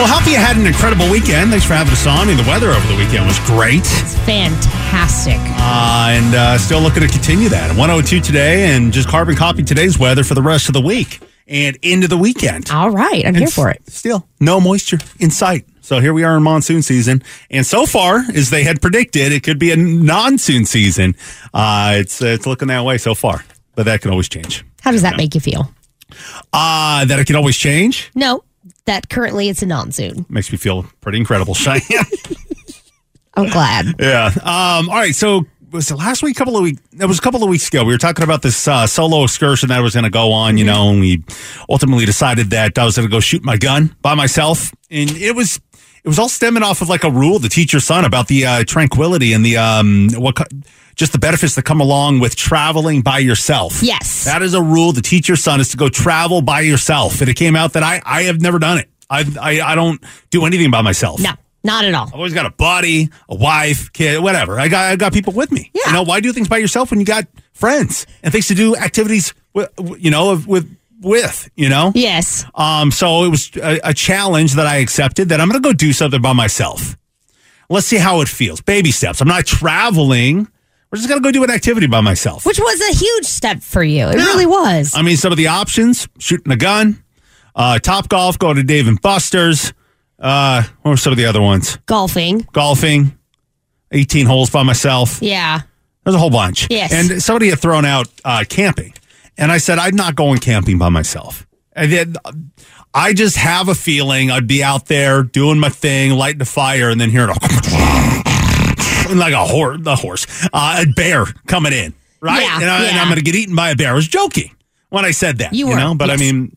Well, hope you had an incredible weekend. Thanks for having us on. I mean, the weather over the weekend was great. It's Fantastic. Uh, and uh, still looking to continue that. 102 today and just carbon copy today's weather for the rest of the week and into the weekend. All right. I'm And here for it. Still, no moisture in sight. So here we are in monsoon season. And so far, as they had predicted, it could be a non-soon season. Uh, it's, it's looking that way so far, but that can always change. How does that make you feel? Uh, that it can always change No, that currently it's a non-zoon. makes me feel pretty incredible, Cheyenne. I'm glad. Yeah. Um, all right. So was it last week? Couple of weeks. It was a couple of weeks ago. We were talking about this uh, solo excursion that I was going to go on. You know, and we ultimately decided that I was going to go shoot my gun by myself, and it was it was all stemming off of like a rule to teach your son about the uh, tranquility and the um what just the benefits that come along with traveling by yourself. Yes. That is a rule to teach your son is to go travel by yourself. And it came out that I I have never done it. I I, I don't do anything by myself. No, not at all. I've always got a buddy, a wife, kid, whatever. I got I got people with me. Yeah. You know, why do things by yourself when you got friends and things to do activities with, you know, with with, you know? Yes. Um so it was a, a challenge that I accepted that I'm going to go do something by myself. Let's see how it feels. Baby steps. I'm not traveling. We're just going to go do an activity by myself. Which was a huge step for you. It really was. I mean, some of the options: shooting a gun, uh, top golf, going to Dave and Buster's. Uh, what were some of the other ones? Golfing. Golfing, eighteen holes by myself. Yeah. There's a whole bunch. Yes. And somebody had thrown out uh, camping, and I said I'm not going camping by myself. And then I just have a feeling I'd be out there doing my thing, lighting a fire, and then hearing a like a horse, the horse, uh, a bear coming in, right? Yeah, and, I, and yeah. I'm going to get eaten by a bear. I was joking when I said that, You you, were, know. But yes. I mean,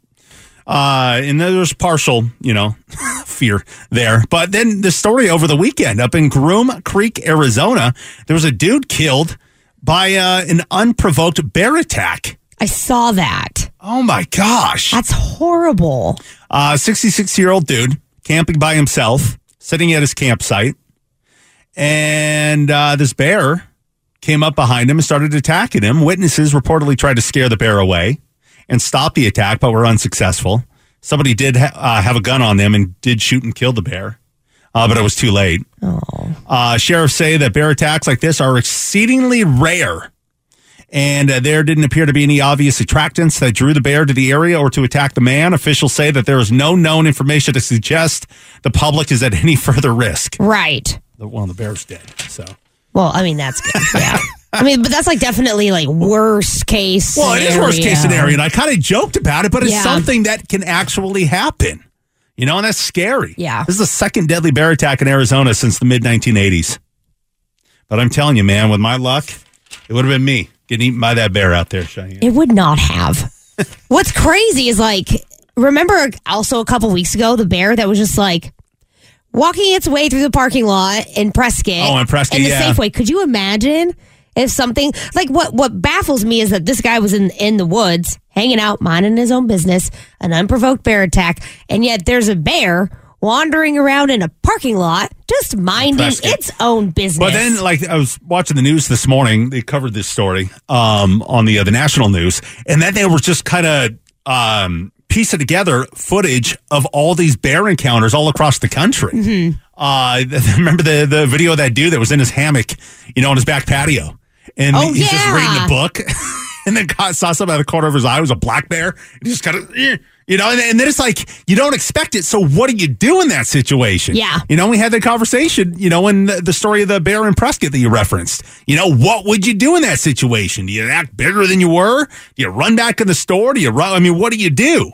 uh, and there's partial, you know, fear there. But then the story over the weekend up in Groom Creek, Arizona, there was a dude killed by uh, an unprovoked bear attack. I saw that. Oh my gosh. That's horrible. Uh, 66 year old dude camping by himself, sitting at his campsite. And uh, this bear came up behind him and started attacking him. Witnesses reportedly tried to scare the bear away and stop the attack, but were unsuccessful. Somebody did ha- uh, have a gun on them and did shoot and kill the bear, uh, but it was too late. Uh, sheriffs say that bear attacks like this are exceedingly rare. And uh, there didn't appear to be any obvious attractants that drew the bear to the area or to attack the man. Officials say that there is no known information to suggest the public is at any further risk. Right. The, well, the bear's dead. So, Well, I mean, that's good. Yeah. I mean, but that's like definitely like worst case. well, it is worst case scenario. And I kind of joked about it, but it's Yeah. something that can actually happen. You know, and that's scary. Yeah. This is the second deadly bear attack in Arizona since the mid 1980s. But I'm telling you, man, with my luck, it would have been me getting eaten by that bear out there, Cheyenne. It would not have. What's crazy is like, remember also a couple weeks ago, the bear that was just like walking its way through the parking lot in Prescott. Oh, in Prescott, in the yeah. Safeway. Could you imagine If something like what what baffles me is that this guy was in in the woods hanging out, minding his own business, an unprovoked bear attack, and yet there's a bear wandering around in a parking lot just minding its own business. But then, like, I was watching the news this morning. They covered this story um, on the uh, the national news, and then they were just kind of um, piecing together footage of all these bear encounters all across the country. Mm-hmm. Uh, remember the the video of that dude that was in his hammock, you know, on his back patio, and Oh, he's just reading a book, and then caught, saw something out of the corner of his eye. It was a black bear. He just kind of. You know, and, and then it's like you don't expect it. So what do you do in that situation? Yeah. You know, we had that conversation, you know, in the, the story of the bear in Prescott that you referenced. You know, what would you do in that situation? Do you act bigger than you were? Do you run back in the store? Do you run? I mean, what do you do?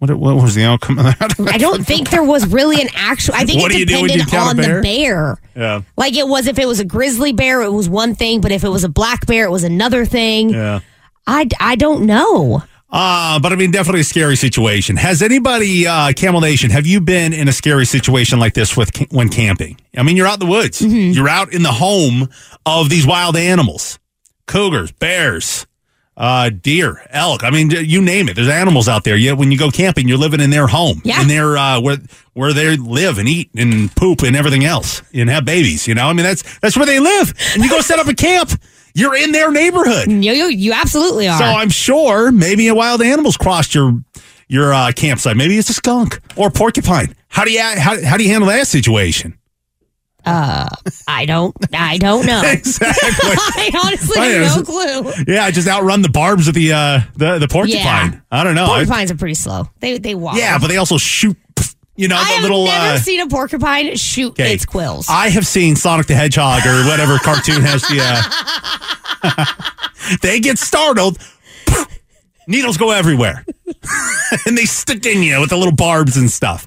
What, what was the outcome of that? I don't think there was really an actual. I think What it do you do when you depended on the bear. yeah. Like it was if it was a grizzly bear, it was one thing, but if it was a black bear, it was another thing. Yeah. I, I don't know. Uh, but I mean, definitely a scary situation. Has anybody, uh, Camel Nation, have you been in a scary situation like this with when camping? I mean, you're out in the woods. You're out in the home of these wild animals, cougars, bears, uh, deer, elk. I mean, you name it. There's animals out there. Yet when you go camping, you're living in their home, Yeah. in their uh, where where they live and eat and poop and everything else and have babies. You know, I mean, that's that's where they live. And you go set up a camp. You're in their neighborhood. You, you, you absolutely are. So I'm sure maybe a wild animal's crossed your your uh, campsite. Maybe it's a skunk or a porcupine. How do you how, how do you handle that situation? I don't. I don't know. Exactly. I honestly Right, have no clue. yeah, I just outrun the barbs of the uh, the the porcupine. Yeah. I don't know. I- Porcupines are pretty slow. They they walk. yeah, but they also shoot. You know I the have little. never uh, seen a porcupine shoot okay. its quills. I have seen Sonic the Hedgehog or whatever cartoon has the. Uh, they get startled. Needles go everywhere, and they stick in you with the little barbs and stuff.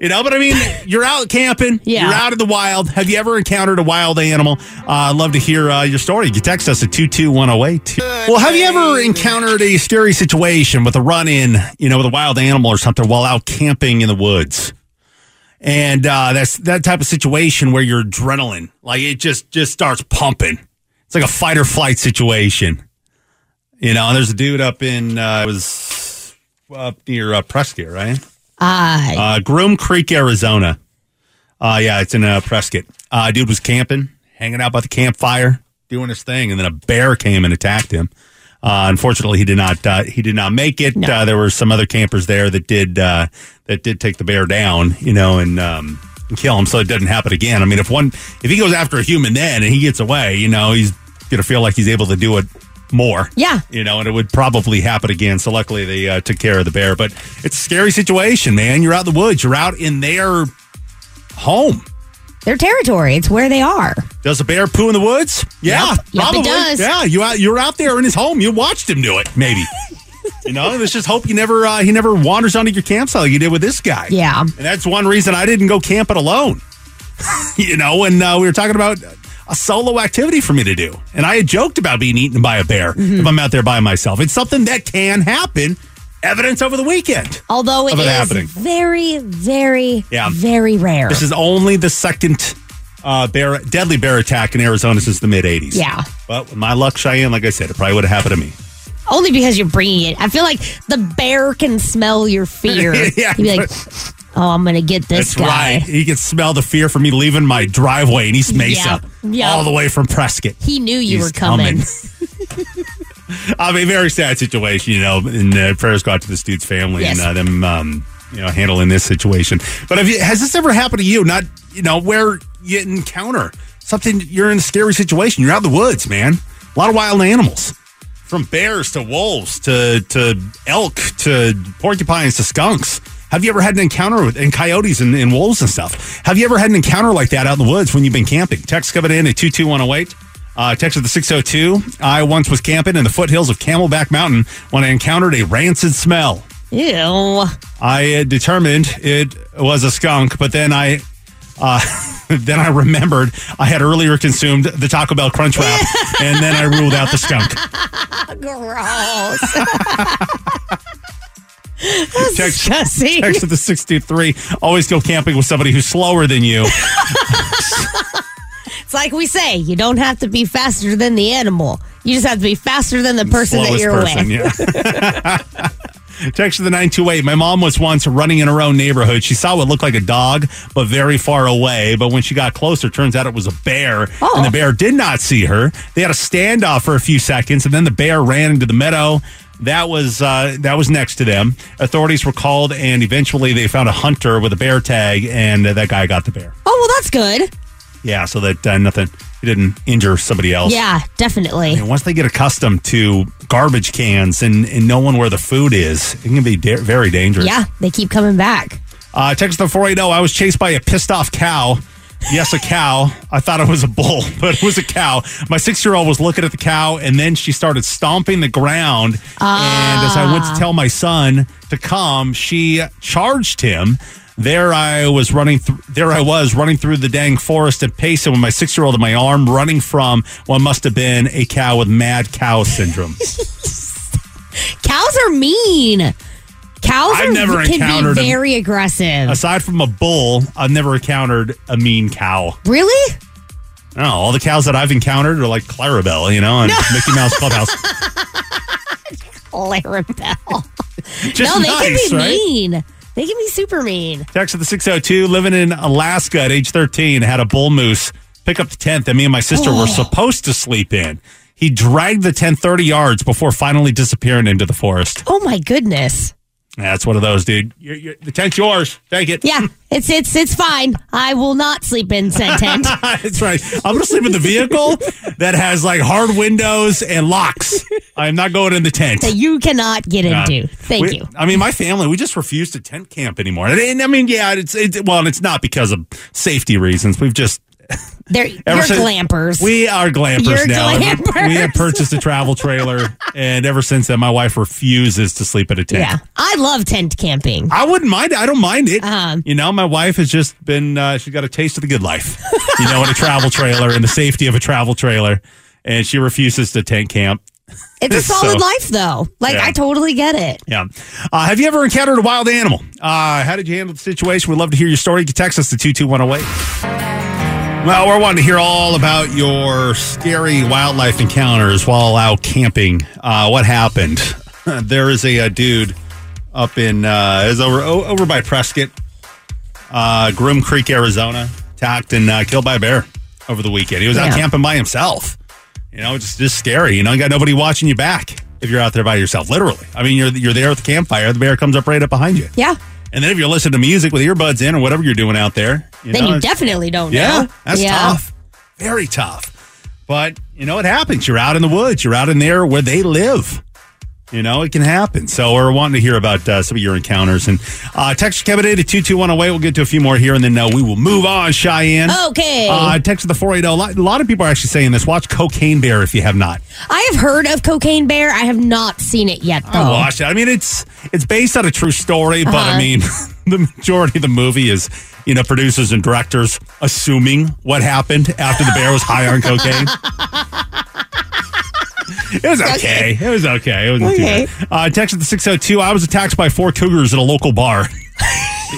You know, but I mean, you're out camping. Yeah. You're out in the wild. Have you ever encountered a wild animal? Uh, I'd love to hear uh, your story. You can text us at 22108. Well, have you ever encountered a scary situation with a run in, you know, with a wild animal or something while out camping in the woods? and uh, that's that type of situation where your adrenaline, like it just just starts pumping. It's like a fight or flight situation, you know. And there's a dude up in uh, it was up near uh, Prescott, right? I Uh, Groom Creek, Arizona. Uh, yeah, it's in uh, Prescott. Uh, dude was camping, hanging out by the campfire, doing his thing, and then a bear came and attacked him. Uh, unfortunately, he did not. Uh, he did not make it. No. Uh, there were some other campers there that did uh, that did take the bear down, you know, and, um, and kill him, so it doesn't happen again. I mean, if one if he goes after a human then and he gets away, you know, he's gonna feel like he's able to do it more. Yeah. you know, and it would probably happen again. So luckily, they uh, took care of the bear. But it's a scary situation, man. You're out in the woods. You're out in their home. their territory. It's where they are. Does a bear poo in the woods? Yeah, Yep. Yep, probably. does. Yeah, you out, you're out there in his home. You watched him do it, maybe. you know, let's just hope you never uh, he never wanders onto your campsite like you did with this guy. Yeah. and that's one reason I didn't go camping alone. you know, and uh, we were talking about a solo activity for me to do, and I had joked about being eaten by a bear Mm-hmm. if I'm out there by myself. It's something that can happen. Evidence over the weekend. Although it is happening. very, very, Yeah. very rare. This is only the second uh, bear deadly bear attack in Arizona since the mid '80s. Yeah. But with my luck, Cheyenne, like I said, it probably would have happened to me. Only because you're bringing it. I feel like the bear can smell your fear. Yeah, You'd be like, oh, I'm going to get this That's guy. right. He can smell the fear from me leaving my driveway in East Mesa, Yep, yep. all the way from Prescott. He knew you He's were coming. I mean, very sad situation, you know. And uh, prayers go out to this dude's family Yes. and uh, them, um, you know, handling this situation. But have you, has this ever happened to you? Not, you know, where you encounter something, you're in a scary situation. You're out in the woods, man. A lot of wild animals, from bears to wolves to to elk to porcupines to skunks. Have you ever had an encounter with and coyotes and, and wolves and stuff? Have you ever had an encounter like that out in the woods when you've been camping? Text coming in at 22108. Uh, text at the 602. I once was camping in the foothills of Camelback Mountain when I encountered a rancid smell. Ew. I determined it was a skunk, but then I. Uh, then I remembered I had earlier consumed the Taco Bell Crunch Wrap, and then I ruled out the skunk. Gross. Text, Disgusting. text at the 63. Always go camping with somebody who's slower than you. It's like we say, you don't have to be faster than the animal. You just have to be faster than the person that you're person, with. yeah. Text to the 928. My mom was once running in her own neighborhood. She saw what looked like a dog, but very far away. But when she got closer, turns out it was a bear. Oh. And the oh. bear did not see her. They had a standoff for a few seconds, and then the bear ran into the meadow. That was uh, that was next to them. Authorities were called, and eventually they found a hunter with a bear tag, and uh, that guy got the bear. Oh, well, that's good. Yeah, so that uh, nothing. He didn't injure somebody else. Yeah, definitely. And once they get accustomed to garbage cans and, and knowing where the food is, it can be da- very dangerous. Yeah, they keep coming back. Uh, text the 480. I was chased by a pissed off cow. Yes, a cow. I thought it was a bull, but it was a cow. My six year old was looking at the cow and then she started stomping the ground. And as I went to ah. tell my son to come, she charged him. There I was running. Th- there I was running through the dang forest at pace, and pacing with my six year old in my arm, running from what must have been a cow with mad cow syndrome. Cows are mean. Cows I've are, never can encountered be very aggressive. Aside from a bull, I've never encountered a mean cow. really? No, all the cows that I've encountered are like Clarabelle, you know, and Mickey Mouse Clubhouse. Clarabelle. Just no, they nice, can be right? mean. They can be super mean. Text of the 602, living in Alaska at age 13, had a bull moose pick up the tent that me and my sister Oh. were supposed to sleep in. He dragged the tent 30 yards before finally disappearing into the forest. Oh my goodness. That's one of those, dude. You're, you're, the tent's yours. Take it. Yeah, it's it's it's fine. I will not sleep in said tent. That's right. I'm going to sleep in the vehicle that has like hard windows and locks. I'm not going in the tent. that you cannot get Yeah. into. Thank We- you. I mean, my family, we just refuse to tent camp anymore. And, and I mean, yeah, it's, it's well, and it's not because of safety reasons. We've just They're ever you're glampers. We are glampers You're now. glampers. We have purchased a travel trailer, and ever since then, my wife refuses to sleep at a tent. yeah, I love tent camping. I wouldn't mind it. I don't mind it. Um, you know, my wife has just been, uh, she's got a taste of the good life, you know, in a travel trailer, in the safety of a travel trailer, and she refuses to tent camp. It's a So- solid life though. Like Yeah. I totally get it. Yeah. Uh, have you ever encountered a wild animal? Uh, how did you handle the situation? We'd love to hear your story. You can text us to 22108. Well, we're wanting to hear all about your scary wildlife encounters while out camping. Uh, what happened? there is a, uh dude up in, uh, is over, o- over by Prescott, uh, Groom Creek, Arizona, attacked and uh, killed by a bear over the weekend. He was out Yeah. camping by himself. You know, just just scary. You know, you got nobody watching you back if you're out there by yourself. Literally, I mean, you're you're there at the campfire. The bear comes up right up behind you, Yeah. And then if you're listening to music with earbuds in or whatever you're doing out there, you Then know, you definitely don't yeah, know. that's yeah. tough, very tough. But you know, it happens. You're out in the woods. You're out in there where they live. You know, it can happen. So we're wanting to hear about uh, some of your encounters. And uh, text Kevin to 22108. We'll get to a few more here, and then uh, we will move on, Cheyenne. Okay. Uh, text to the 480. A lot, a lot of people are actually saying this. Watch Cocaine Bear if you have not. I have heard of Cocaine Bear. I have not seen it yet though. I watched it. I mean, it's it's based on a true story, but I Uh-huh. mean, the majority of the movie is you know producers and directors assuming what happened after the bear was high on cocaine. It was okay. It was okay. It wasn't Okay. too bad. Uh, text at the 602. I was attacked by four cougars at a local bar.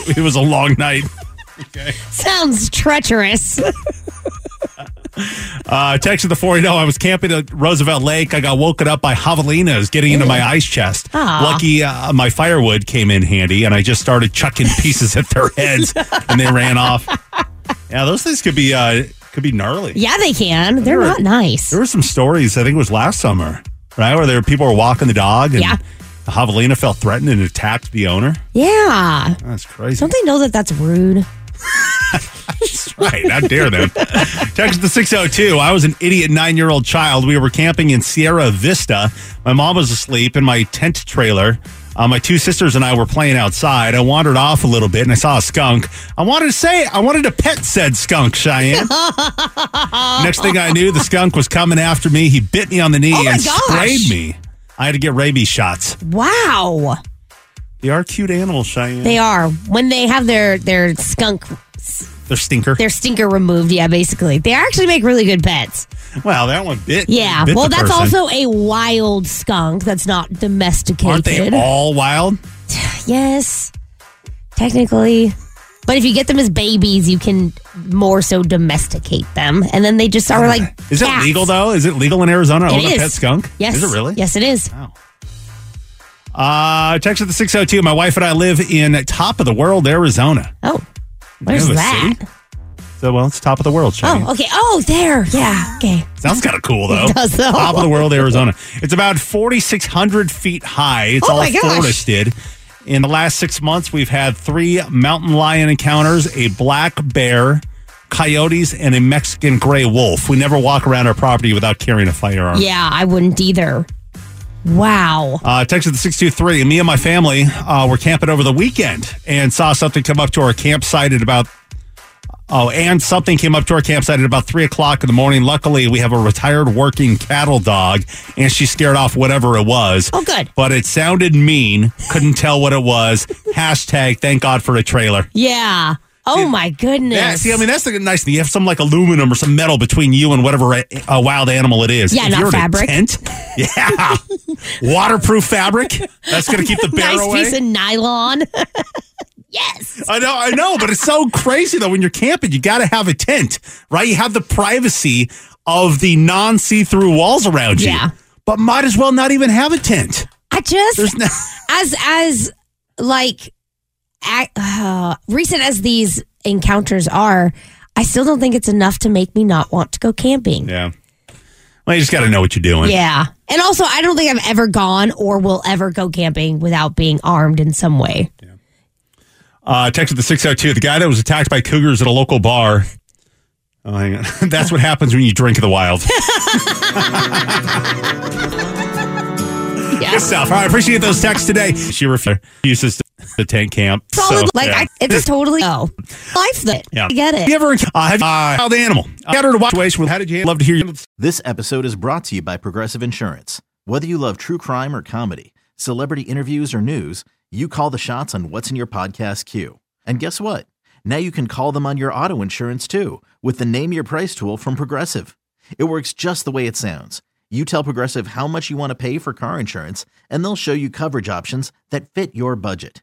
it was a long night. Sounds treacherous. Uh, text at the 480. I was camping at Roosevelt Lake. I got woken up by javelinas getting into my ice chest. Aw. Lucky uh, my firewood came in handy, and I just started chucking pieces at their heads, and they ran off. Yeah, those things could be uh, could be gnarly. yeah, they can. They're not nice. There were some stories. I think it was last summer, right, where there were people were walking the dog, and Yeah. the javelina felt threatened and attacked the owner. Yeah. That's crazy. Don't they know that that's rude? right. How dare them? Text the 602. I was an idiot nine year old child. We were camping in Sierra Vista. My mom was asleep in my tent trailer. Uh, my two sisters and I were playing outside. I wandered off a little bit and I saw a skunk. I wanted to say, I wanted to pet said skunk, Cheyenne. Next thing I knew, the skunk was coming after me. He bit me on the knee Oh and gosh. sprayed me. I had to get rabies shots. Wow. They are cute animals, Cheyenne. They are. When they have their their skunk They're stinker. their stinker removed, yeah, basically. They actually make really good pets. well, that one bit. Yeah. bit well, that's person. also a wild skunk that's not domesticated. Aren't they all wild? Yes. Technically. But if you get them as babies, you can more so domesticate them, and then they just are like. Is it cats. legal though? Is it legal in Arizona to It own a pet skunk? Yes. Is it really? Yes, it is. Uh, text at the 602. My wife and I live in top of the world, Arizona. Oh, where's that? city? So, well, it's top of the world. Oh, okay. Oh, there. Yeah. Okay. Sounds kind of cool, though. It does, though. Top of the world, Arizona. It's about 4,600 feet high. It's Oh, all forested. In the last six months, we've had three mountain lion encounters, a black bear, coyotes, and a Mexican gray wolf. We never walk around our property without carrying a firearm. Yeah, I wouldn't either. Wow. Uh, text at the 623. Me and my family uh, were camping over the weekend and saw something come up to our campsite at about. Oh, and something came up to our campsite at about three o'clock in the morning. Luckily, we have a retired working cattle dog, and she scared off whatever it was. Oh, good. But it sounded mean. Couldn't tell what it was. Hashtag thank God for a trailer. Yeah. Oh my goodness. Yeah, see, I mean, that's the nice thing. You have some like aluminum or some metal between you and whatever uh, wild animal it is. Yeah, If not you're in a fabric. tent, yeah, waterproof fabric. That's going to keep the bear nice away. piece of nylon. yes. I know, I know, but it's so crazy though. When you're camping, you got to have a tent, right? You have the privacy of the non see-through walls around you. Yeah. But might as well not even have a tent. I just no. as as like uh, recent as these encounters are, I still don't think it's enough to make me not want to go camping. Yeah. Well, you just got to know what you're doing. Yeah. And also, I don't think I've ever gone or will ever go camping without being armed in some way. Uh, text at the 602. The guy that was attacked by cougars at a local bar. Oh, hang on. That's what happens when you drink the wild. Yeah. Good stuff. Right, appreciate those texts today. She refuses the tent camp. Solid, so, like yeah. I, it's totally oh life that Yeah. I get it. You ever uh, have uh, wild animal? Uh, got her to watch. How did you love to hear you? This episode is brought to you by Progressive Insurance. Whether you love true crime or comedy, celebrity interviews or news, you call the shots on what's in your podcast queue. And guess what? Now you can call them on your auto insurance too with the Name Your Price tool from Progressive. It works just the way it sounds. You tell Progressive how much you want to pay for car insurance, and they'll show you coverage options that fit your budget.